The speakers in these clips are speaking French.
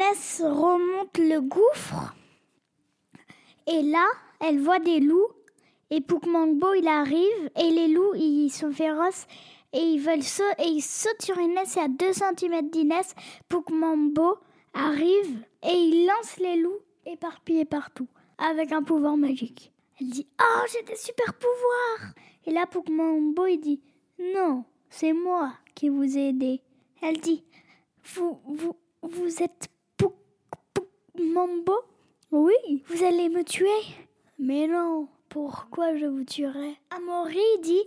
Inès remonte le gouffre. Et là, elle voit des loups. Et Poukmangbo, il arrive. Et les loups, ils sont féroces. Et ils veulent sauter. Et ils sautent sur Inès. Et à 2 cm d'Inès, Poukmangbo arrive. Et il lance les loups éparpillés partout. Avec un pouvoir magique. Elle dit Oh, j'ai des super pouvoirs Et là, Poukmangbo, il dit Non, c'est moi qui vous ai aidé. Elle dit Vous, vous, vous êtes Poukmangbo Oui, vous allez me tuer Mais non, pourquoi je vous tuerais Amaury dit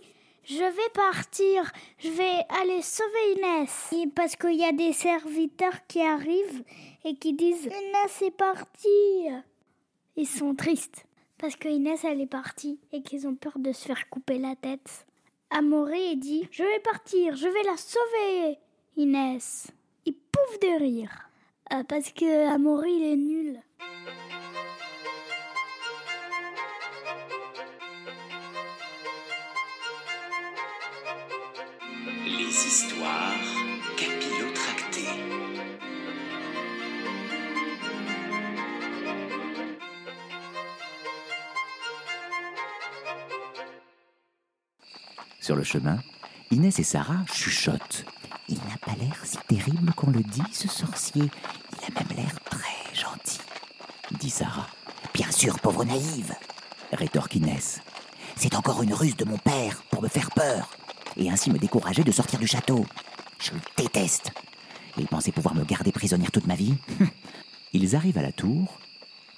je vais partir, je vais aller sauver Inès. Et parce qu'il y a des serviteurs qui arrivent et qui disent Inès est partie. Ils sont tristes parce que Inès elle est partie et qu'ils ont peur de se faire couper la tête. Amaury dit Je vais partir, je vais la sauver, Inès. Il pouffe de rire euh, parce que Amaury il est nul. Les histoires capillotractées. Sur le chemin, Inès et Sarah chuchotent. Il n'a pas l'air si terrible qu'on le dit, ce sorcier. Il a même l'air très gentil, dit Sarah. Bien sûr, pauvre naïve, rétorque Inès. C'est encore une ruse de mon père pour me faire peur et ainsi me décourager de sortir du château. Je le déteste. Il pensait pouvoir me garder prisonnière toute ma vie. Ils arrivent à la tour,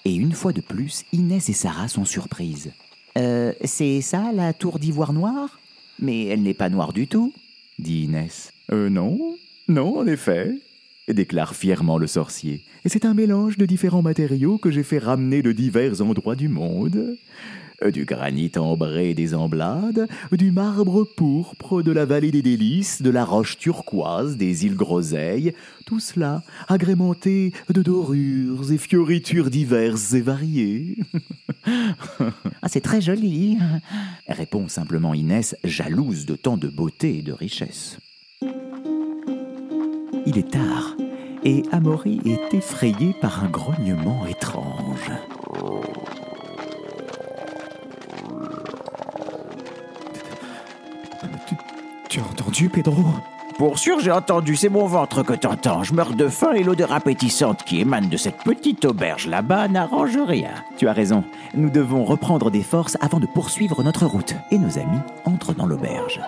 et une fois de plus, Inès et Sarah sont surprises. Euh, c'est ça la tour d'ivoire noire? Mais elle n'est pas noire du tout, dit Inès. Euh, non, non, en effet, déclare fièrement le sorcier. Et c'est un mélange de différents matériaux que j'ai fait ramener de divers endroits du monde. Du granit ambré des Emblades, du marbre pourpre de la vallée des Délices, de la roche turquoise des îles Groseilles, tout cela agrémenté de dorures et fioritures diverses et variées. Ah, c'est très joli, répond simplement Inès, jalouse de tant de beauté et de richesse. Il est tard, et Amaury est effrayé par un grognement étrange. Tu as entendu, Pedro? Pour sûr, j'ai entendu, c'est mon ventre que t'entends. Je meurs de faim et l'odeur appétissante qui émane de cette petite auberge là-bas n'arrange rien. Tu as raison, nous devons reprendre des forces avant de poursuivre notre route. Et nos amis entrent dans l'auberge.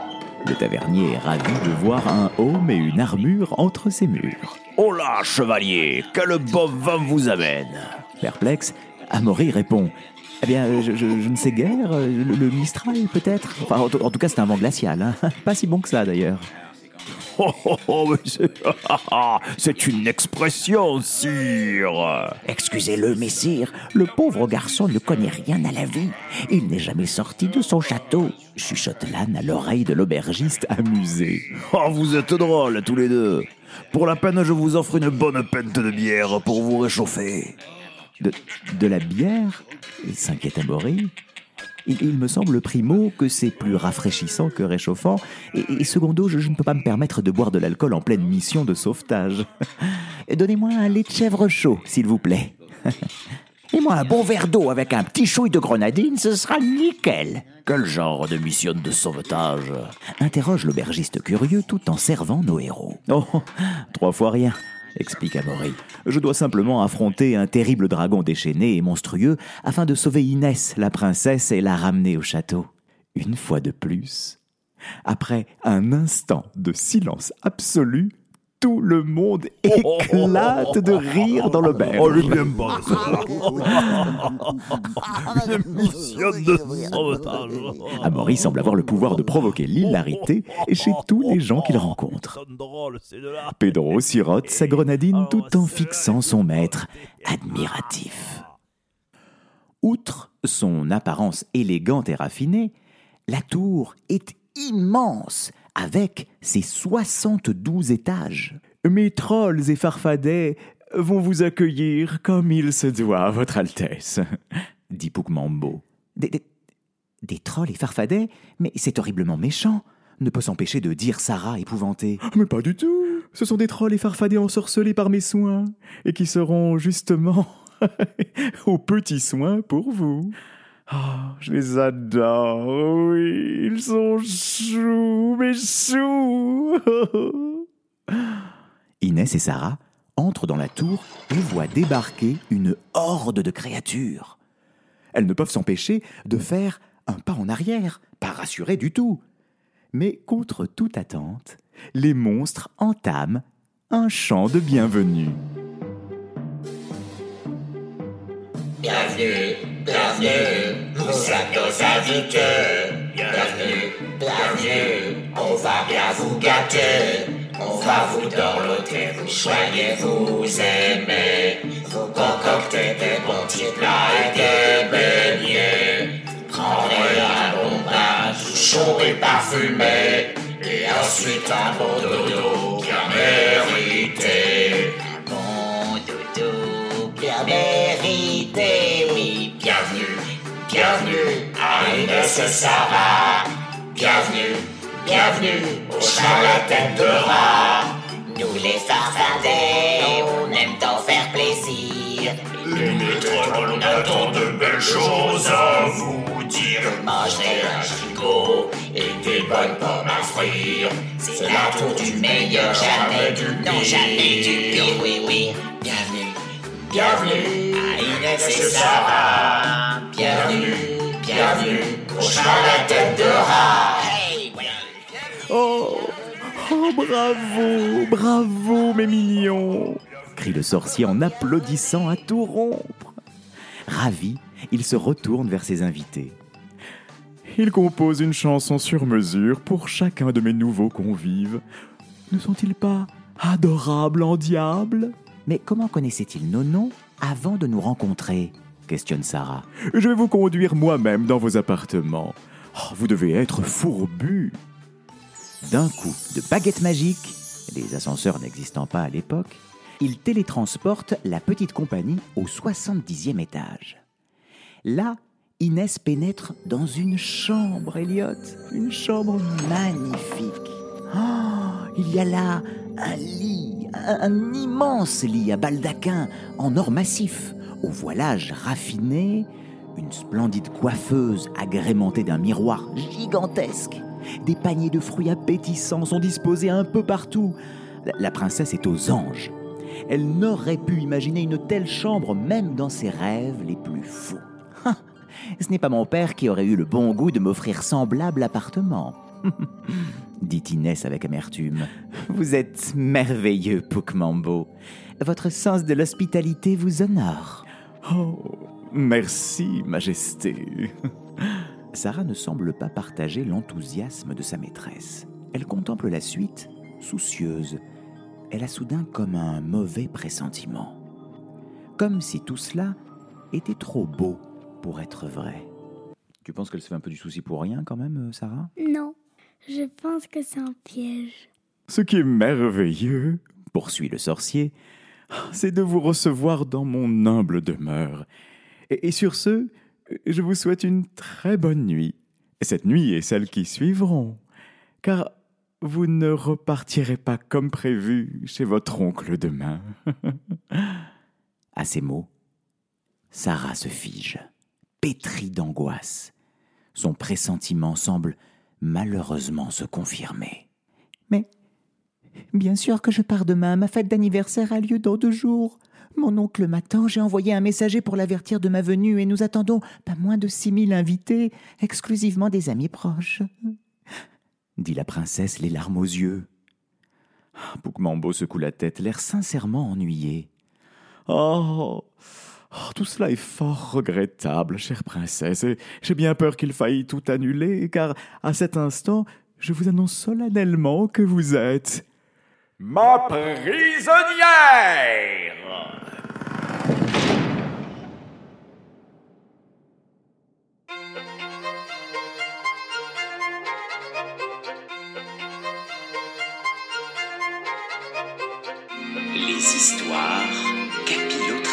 Le tavernier est ravi de voir un homme et une armure entre ses murs. Oh là, chevalier, quel beau vin vous amène Perplexe, Amaury répond Eh bien, je, je- je ne sais guère, le, le Mistral peut-être? Enfin, en, tout- en tout cas, c'est un vent glacial, hein. pas si bon que ça d'ailleurs. Oh, oh, oh, c'est... une expression, sire Excusez-le, messire, le pauvre garçon ne connaît rien à la vie. Il n'est jamais sorti de son château. Chuchote l'âne à l'oreille de l'aubergiste amusé. Oh, vous êtes drôles tous les deux. Pour la peine, je vous offre une bonne pinte de bière pour vous réchauffer. De, de la bière? s'inquiète Amaury. Il, il me semble, primo, que c'est plus rafraîchissant que réchauffant, et, et secondo, je, je ne peux pas me permettre de boire de l'alcool en pleine mission de sauvetage. Donnez-moi un lait de chèvre chaud, s'il vous plaît. Et moi, un bon verre d'eau avec un petit chouille de grenadine, ce sera nickel. Quel genre de mission de sauvetage? Interroge l'aubergiste curieux tout en servant nos héros. Oh, trois fois rien, explique Amaury. Je dois simplement affronter un terrible dragon déchaîné et monstrueux afin de sauver Inès, la princesse, et la ramener au château. Une fois de plus. Après un instant de silence absolu, tout le monde éclate de rire dans l'auberge. Oh. Une de sauvetage. Amaury semble avoir le pouvoir de provoquer l'hilarité chez tous les gens qu'il rencontre. Pedro sirote sa grenadine tout en fixant son maître, admiratif. Outre son apparence élégante et raffinée, la tour est immense, avec ses 72 étages. Mes trolls et farfadets vont vous accueillir comme il se doit, Votre Altesse, dit Poukmambo. Des, des- des trolls et farfadets? Mais c'est horriblement méchant, ne peut s'empêcher de dire Sarah épouvantée. Mais pas du tout. Ce sont des trolls effarfadés ensorcelés par mes soins, et qui seront justement aux petits soins pour vous. Ah, je les adore, oui, ils sont choux, mes choux. Inès et Sarah entrent dans la tour et voient débarquer une horde de créatures. Elles ne peuvent s'empêcher de faire un pas en arrière, pas rassurées du tout. Mais contre toute attente, les monstres entament un chant de bienvenue. Bienvenue, bienvenue, vous êtes nos invités. Bienvenue, bienvenue, on va bien vous gâter. On va vous dorloter, vous choyez, vous aimez. Vous concoctez des bons petits plats et des beignets. Prendrez un bon bain tout chaud et parfumé. Et ensuite un bon dodo bien mérité. Bienvenue à Inès et Sarah. Bienvenue, bienvenue au chat à la tête de rat. Nous les farfadets, on aime t'en faire plaisir. Les métropoles, on attend de belles choses à vous dire. Vous mangerez un gigot et des bonnes pommes à frire. C'est la tour du meilleur, jamais du pire. Non, jamais du pire, oui, oui. Bienvenue, bienvenue à Inès et Sarah. Bienvenue, bienvenue au la tête de rat. Hey, ouais. Oh, oh, bravo, bravo, mes mignons crie le sorcier en applaudissant à tout rompre. Ravi, il se retourne vers ses invités. Il compose une chanson sur mesure pour chacun de mes nouveaux convives. Ne sont-ils pas adorables en diable? Mais comment connaissait-il nos noms avant de nous rencontrer? Questionne Sarah. Je vais vous conduire moi-même dans vos appartements. Oh, vous devez être fourbus. D'un coup de baguette magique, les ascenseurs n'existant pas à l'époque, il télétransporte la petite compagnie au 70e étage. Là, Inès pénètre dans une chambre, Elliot, une chambre magnifique. Oh, il y a là un lit, un, un immense lit à baldaquin en or massif, au voilage raffiné, une splendide coiffeuse agrémentée d'un miroir gigantesque. Des paniers de fruits appétissants sont disposés un peu partout. La- princesse est aux anges. Elle n'aurait pu imaginer une telle chambre même dans ses rêves les plus fous. Ce n'est pas mon père qui aurait eu le bon goût de m'offrir semblable appartement. dit Inès avec amertume. Vous êtes merveilleux, Poukmambo. Votre sens de l'hospitalité vous honore. Oh, merci, Majesté. Sarah ne semble pas partager l'enthousiasme de sa maîtresse. Elle contemple la suite, soucieuse. Elle a soudain comme un mauvais pressentiment. Comme si tout cela était trop beau pour être vrai. Tu penses qu'elle se fait un peu du souci pour rien quand même, euh, Sarah? Non, je pense que c'est un piège. Ce qui est merveilleux, poursuit le sorcier. c'est de vous recevoir dans mon humble demeure. Et, sur ce, je vous souhaite une très bonne nuit. Cette nuit et celles qui suivront. Car vous ne repartirez pas comme prévu chez votre oncle demain. À ces mots, Sarah se fige, pétrie d'angoisse. Son pressentiment semble malheureusement se confirmer. Mais, bien sûr que je pars demain, ma fête d'anniversaire a lieu dans deux jours. Mon oncle m'attend, j'ai envoyé un messager pour l'avertir de ma venue et nous attendons pas moins de six mille invités, exclusivement des amis proches. Dit la princesse, les larmes aux yeux. Poukmambo secoue la tête, L'air sincèrement ennuyé. Oh, oh, tout cela est fort regrettable, chère princesse, et j'ai bien peur qu'il faille tout annuler, car à cet instant, je vous annonce solennellement que vous êtes Ma prisonnière Les histoires capillotractées.